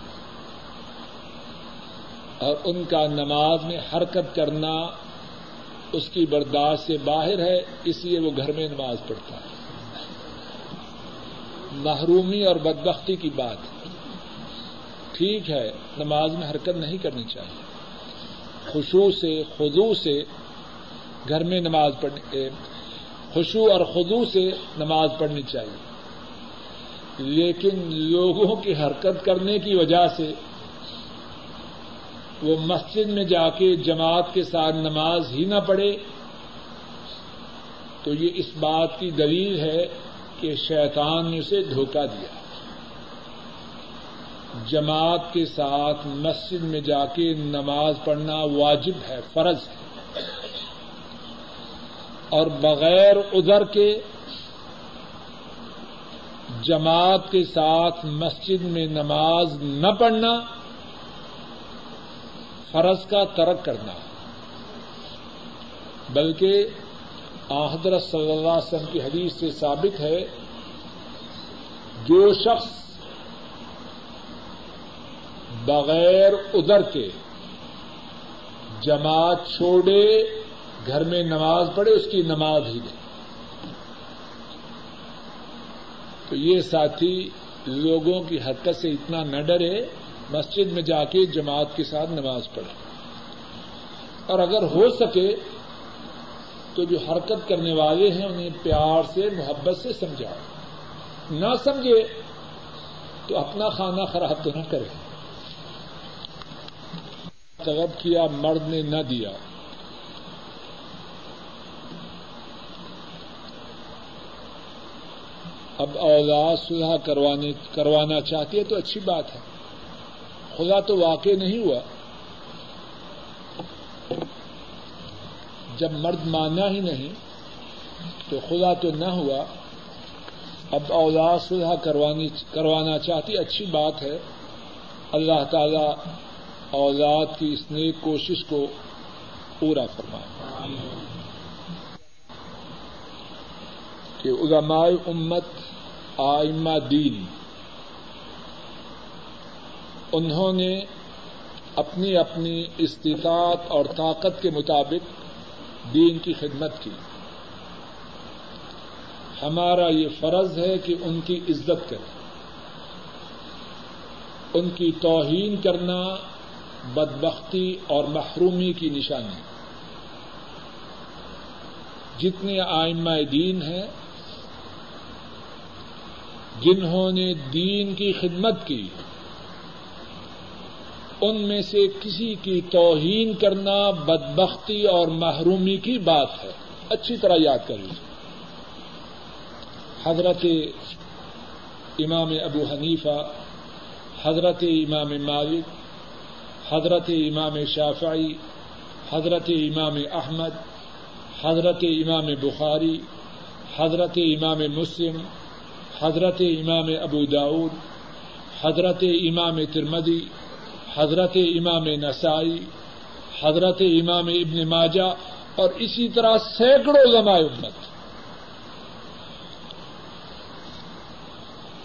اور ان کا نماز میں حرکت کرنا اس کی برداشت سے باہر ہے، اس لیے وہ گھر میں نماز پڑھتا ہے۔ محرومی اور بدبختی کی بات۔ ٹھیک ہے، نماز میں حرکت نہیں کرنی چاہیے۔ خوشو سے خضو سے گھر میں نماز پڑھنی خوشو اور خضو سے نماز پڑھنی چاہیے۔ لیکن لوگوں کی حرکت کرنے کی وجہ سے وہ مسجد میں جا کے جماعت کے ساتھ نماز ہی نہ پڑھے، تو یہ اس بات کی دلیل ہے کہ شیطان نے اسے دھوکہ دیا۔ جماعت کے ساتھ مسجد میں جا کے نماز پڑھنا واجب ہے، فرض ہے۔ اور بغیر ادھر کے جماعت کے ساتھ مسجد میں نماز نہ پڑھنا، فرض کا ترک کرنا۔ بلکہ حضرت صلی اللہ علیہ وسلم کی حدیث سے ثابت ہے، جو شخص بغیر ادھر کے جماعت چھوڑے، گھر میں نماز پڑھے، اس کی نماز ہی نہیں۔ تو یہ ساتھی لوگوں کی حرکت سے اتنا نہ ڈرے، مسجد میں جا کے جماعت کے ساتھ نماز پڑھے۔ اور اگر ہو سکے تو جو حرکت کرنے والے ہیں، انہیں پیار سے، محبت سے سمجھاؤ۔ نہ سمجھے تو اپنا کھانا خراب تو نہ کرے۔ طلب کیا، مرد نے نہ دیا۔ اب اولاد صلح کروانا چاہتی ہے تو اچھی بات ہے۔ خدا تو واقع نہیں ہوا۔ جب مرد ماننا ہی نہیں تو خدا تو نہ ہوا۔ اب اولاد صلح کروانا چاہتی اچھی بات ہے۔ اللہ تعالی اولاد کی اس نیک کوشش کو پورا فرمائے۔ کہ علماء امت آئمہ دین انہوں نے اپنی اپنی استطاعت اور طاقت کے مطابق دین کی خدمت کی۔ ہمارا یہ فرض ہے کہ ان کی عزت کریں۔ ان کی توہین کرنا بدبختی اور محرومی کی نشانی جتنے آئمہ دین ہیں جنہوں نے دین کی خدمت کی، ان میں سے کسی کی توہین کرنا بدبختی اور محرومی کی بات ہے۔ اچھی طرح یاد کر لیجیے حضرت امام ابو حنیفہ، حضرت امام مالک، حضرت امام شافعی، حضرت امام احمد، حضرت امام بخاری، حضرت امام مسلم حضرت امام ابو داود، حضرت امام ترمدی حضرت امام نسائی، حضرت امام ابن ماجہ اور اسی طرح سینکڑوں زمائے امت۔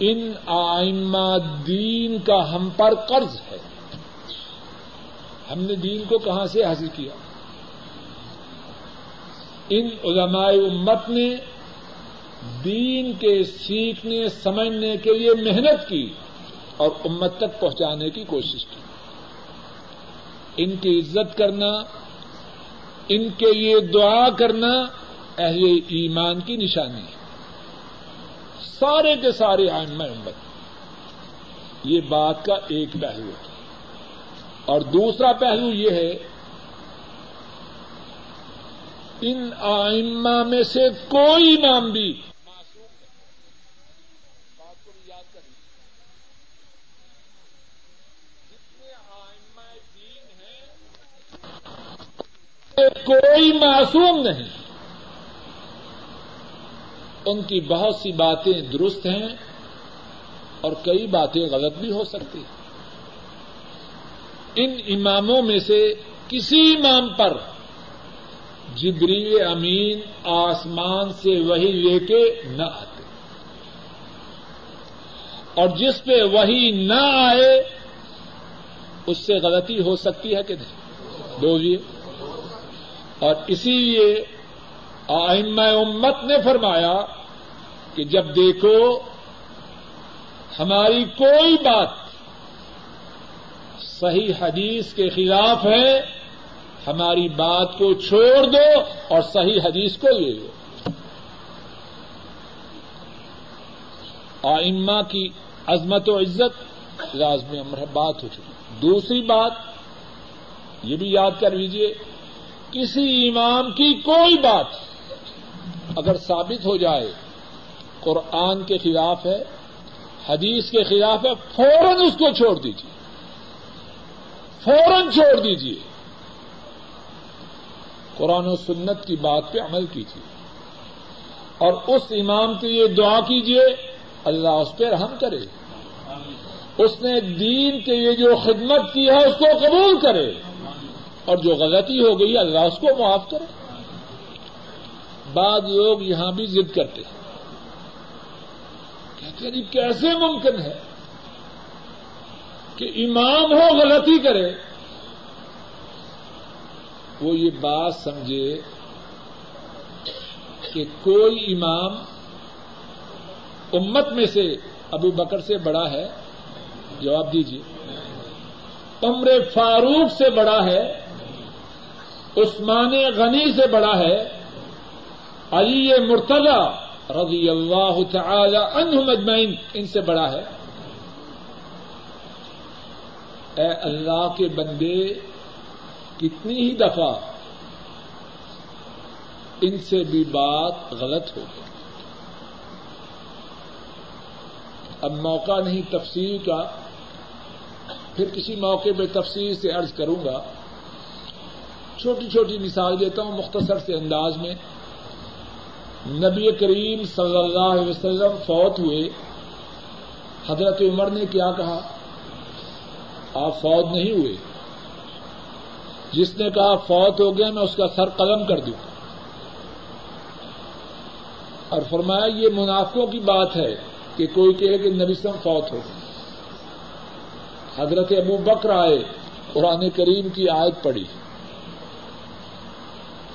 ان آئمہ دین کا ہم پر قرض ہے۔ ہم نے دین کو کہاں سے حاصل کیا؟ ان علماء امت نے دین کے سیکھنے، سمجھنے کے لیے محنت کی اور امت تک پہنچانے کی کوشش کی۔ ان کی عزت کرنا، ان کے لیے دعا کرنا اہل ایمان کی نشانی ہے۔ سارے کے سارے آئمہ امت یہ بات کا ایک پہلو ہے۔ اور دوسرا پہلو یہ ہے، ان آئمہ میں سے کوئی نام بھی کوئی معصوم نہیں۔ ان کی بہت سی باتیں درست ہیں اور کئی باتیں غلط بھی ہو سکتی۔ ہیں ان اماموں میں سے کسی امام پر جبریل امین آسمان سے وہی لے کے نہ آتے۔ اور جس پہ وہی نہ آئے، اس سے غلطی ہو سکتی ہے کہ نہیں؟ بولیے۔ اور اسی لیے آئمہ امت نے فرمایا کہ جب دیکھو ہماری کوئی بات صحیح حدیث کے خلاف ہے، ہماری بات کو چھوڑ دو اور صحیح حدیث کو لے لو۔ آئمہ کی عظمت و عزت لازمی امر بات ہو چکی۔ دوسری بات یہ بھی یاد کر لیجیے کسی امام کی کوئی بات اگر ثابت ہو جائے، قرآن کے خلاف ہے، حدیث کے خلاف ہے، فوراً اس کو چھوڑ دیجیے فوراً چھوڑ دیجیے قرآن و سنت کی بات پہ عمل کیجیے اور اس امام کے لیے دعا کیجیے اللہ اس پہ رحم کرے۔ اس نے دین کے لیے جو خدمت کی ہے، اس کو قبول کرے۔ اور جو غلطی ہو گئی اللہ اس کو معاف کرے۔ بعض لوگ یہاں بھی ضد کرتے ہیں۔ کہتے ہیں جی کیسے ممکن ہے کہ امام ہو، غلطی کرے؟ وہ یہ بات سمجھے کہ کوئی امام امت میں سے ابو بکر سے بڑا ہے، جواب دیجیے عمر فاروق سے بڑا ہے عثمان غنی سے بڑا ہے، علی مرتضی رضی اللہ تعالی عنہ مجمعین ان سے بڑا ہے۔ اے اللہ کے بندے، کتنی ہی دفعہ ان سے بھی بات غلط ہو گئی۔ اب موقع نہیں تفصیل کا، پھر کسی موقع پہ تفصیل سے عرض کروں گا۔ چھوٹی چھوٹی مثال دیتا ہوں مختصر سے انداز میں۔ نبی کریم صلی اللہ علیہ وسلم فوت ہوئے۔ حضرت عمر نے کیا کہا؟ آپ فوت نہیں ہوئے۔ جس نے کہا فوت ہو گیا میں اس کا سر قلم کر دوں۔ اور فرمایا، یہ منافقوں کی بات ہے کہ کوئی کہے کہ نبی سم فوت ہو حضرت ابو بکر آئے، قرآن کریم کی آیت پڑی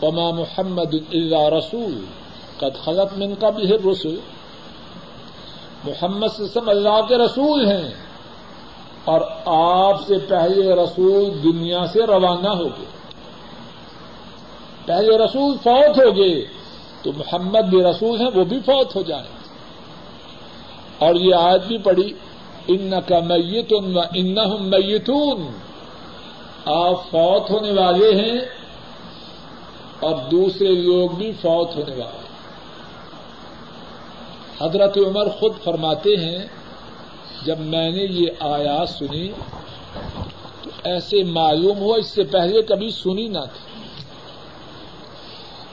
وما محمد اللہ رسول قد خلط من کا بھی ہے رسول محمد سم اللہ کے رسول ہیں اور آپ سے پہلے رسول دنیا سے روانہ ہو گئے. پہلے رسول فوت ہو گئے تو محمد بھی رسول ہیں، وہ بھی فوت ہو جائیں اور یہ آج بھی پڑی ان کا میتن و ان میتون آپ فوت ہونے والے ہیں اور دوسرے لوگ بھی فوت ہونے والے حضرت عمر خود فرماتے ہیں، جب میں نے یہ آیات سنی، تو ایسے معلوم ہوا، اس سے پہلے کبھی سنی نہ تھی۔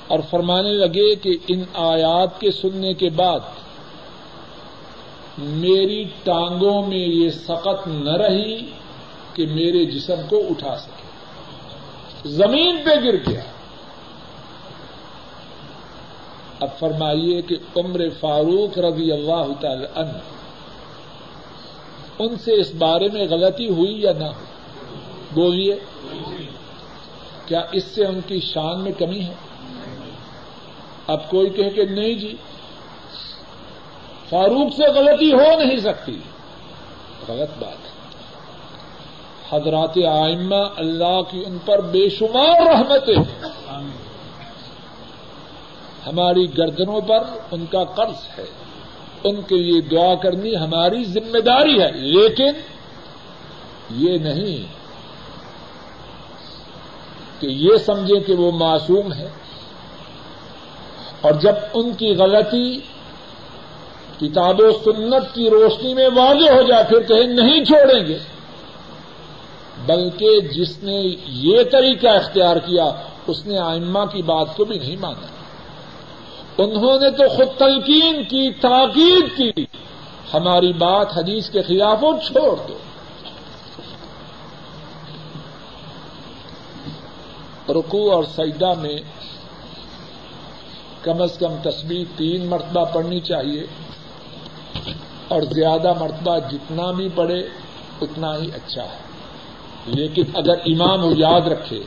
اور فرمانے لگے کہ ان آیات کے سننے کے بعد میری ٹانگوں میں یہ سقت نہ رہی کہ میرے جسم کو اٹھا سکے۔ زمین پہ گر گیا۔ اب فرمائیے کہ عمر فاروق رضی اللہ تعالی عنہ، ان سے اس بارے میں غلطی ہوئی یا نہ ہوئی؟ بولیے، کیا اس سے ان کی شان میں کمی ہے؟ اب کوئی کہے کہ نہیں جی فاروق سے غلطی ہو نہیں سکتی۔ غلط بات ہے۔ حضرات آئمہ اللہ کی ان پر بے شمار رحمتیں ہماری گردنوں پر ان کا قرض ہے۔ ان کے لیے دعا کرنی ہماری ذمہ داری ہے، لیکن یہ نہیں کہ یہ سمجھیں کہ وہ معصوم ہے۔ اور جب ان کی غلطی کتاب و سنت کی روشنی میں واضح ہو جائے، پھر کہیں نہیں چھوڑیں گے۔ بلکہ جس نے یہ طریقہ اختیار کیا، اس نے آئمہ کی بات کو بھی نہیں مانا۔ انہوں نے تو خود تلقین کی تاکید کی۔ ہماری بات حدیث کے خلاف اور چھوڑ دو۔ رکو اور سجدہ میں کم از کم تصویر تین مرتبہ پڑھنی چاہیے اور زیادہ مرتبہ جتنا بھی پڑھے اتنا ہی اچھا ہے۔ لیکن اگر امام وہ یاد رکھے،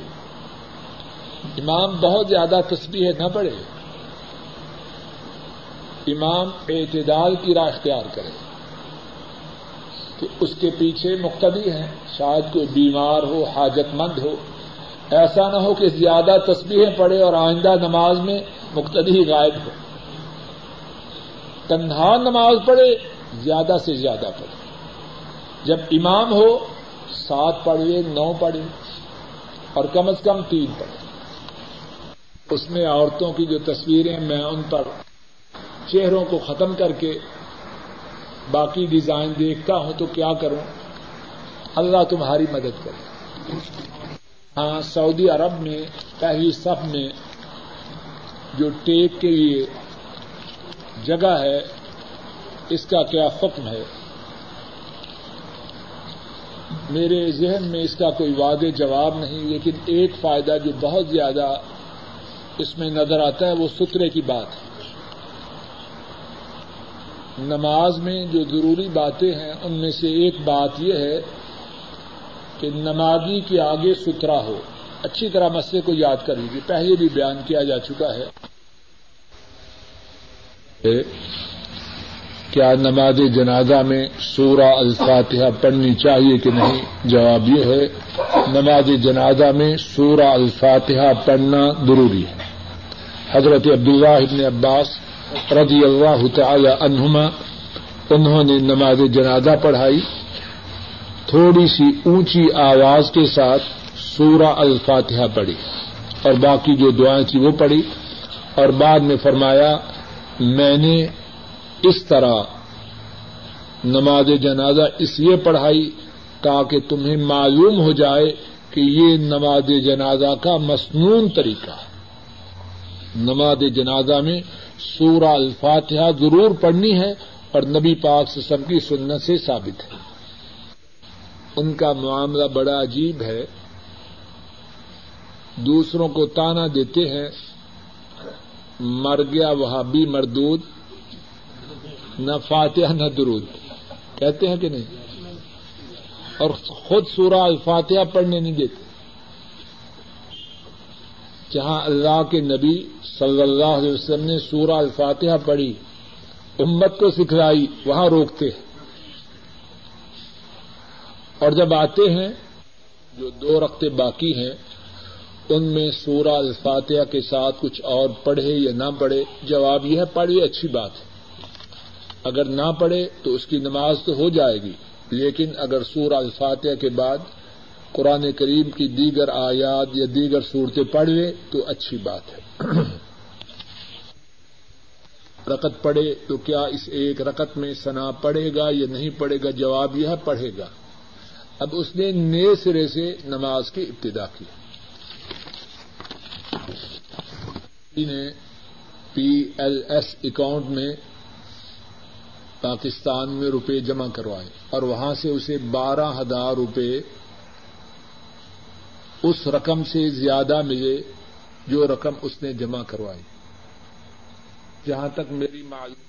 امام بہت زیادہ تصویر نہ پڑھے امام اعتدال کی راہ اختیار کرے کہ اس کے پیچھے مقتدی ہیں، شاید کوئی بیمار ہو حاجت مند ہو۔ ایسا نہ ہو کہ زیادہ تصویریں پڑے اور آئندہ نماز میں مقتدی غائب ہو۔ تنہا نماز پڑھے، زیادہ سے زیادہ پڑھے۔ جب امام ہو، سات پڑھے نو پڑھے اور کم از کم تین پڑھے اس میں عورتوں کی جو تصویریں میں ان پر چہروں کو ختم کر کے باقی ڈیزائن دیکھتا ہوں تو کیا کروں؟ اللہ تمہاری مدد کرے۔ ہاں سعودی عرب میں، پہلی صف میں جو ٹیک کے لیے جگہ ہے، اس کا کیا حکم ہے؟ میرے ذہن میں اس کا کوئی واضح جواب نہیں، لیکن ایک فائدہ جو بہت زیادہ اس میں نظر آتا ہے، وہ سترے کی بات ہے۔ نماز میں جو ضروری باتیں ہیں، ان میں سے ایک بات یہ ہے کہ نمازی کے آگے ستھرا ہو۔ اچھی طرح مسئلے کو یاد کر لیجیے پہلے بھی بیان کیا جا چکا ہے کیا نماز جنازہ میں سورہ الفاتحہ پڑھنی چاہیے کہ نہیں؟ جواب یہ ہے، نماز جنازہ میں سورہ الفاتحہ پڑھنا ضروری ہے۔ حضرت عبداللہ ابن عباس رضی اللہ تعالی عنہما، انہوں نے نماز جنازہ پڑھائی۔ تھوڑی سی اونچی آواز کے ساتھ سورہ الفاتحہ پڑھی اور باقی جو دعائیں تھیں وہ پڑھی اور بعد میں فرمایا، میں نے اس طرح نماز جنازہ اس لیے پڑھائی تاکہ تمہیں معلوم ہو جائے کہ یہ نماز جنازہ کا مصنون طریقہ ہے۔ نماز جنازہ میں سورہ الفاتحہ ضرور پڑھنی ہے اور نبی پاک سے سب کی سنت سے ثابت ہے۔ ان کا معاملہ بڑا عجیب ہے۔ دوسروں کو تانا دیتے ہیں۔ مر گیا وہاں بھی مردود۔ نہ فاتحہ، نہ درود۔ کہتے ہیں کہ نہیں؟ اور خود سورہ الفاتحہ پڑھنے نہیں دیتے۔ جہاں اللہ کے نبی صلی اللہ علیہ وسلم نے سورہ الفاتحہ پڑھی، امت کو سکھلائی، وہاں روکتے ہیں۔ اور جب آتے ہیں، جو دو رقطے باقی ہیں، ان میں سورہ الفاتحہ کے ساتھ کچھ اور پڑھے یا نہ پڑھے، جواب یہ ہے پڑھے اچھی بات ہے۔ اگر نہ پڑھے تو اس کی نماز تو ہو جائے گی، لیکن اگر سورہ الفاتحہ کے بعد قرآن کریم کی دیگر آیات یا دیگر صورتیں پڑھ لے تو اچھی بات ہے۔ رکت پڑھے تو کیا اس ایک رکت میں سنا پڑھے گا یا نہیں پڑھے گا؟ جواب یہ پڑھے گا۔ اب اس نے نئے سرے سے نماز کی ابتدا کی۔ جی نے پی ایل ایس اکاؤنٹ میں پاکستان میں روپے جمع کروائے اور وہاں سے اسے بارہ ہزار روپے اس رقم سے زیادہ ملے جو رقم اس نے جمع کروائی۔ جہاں تک میری معلومات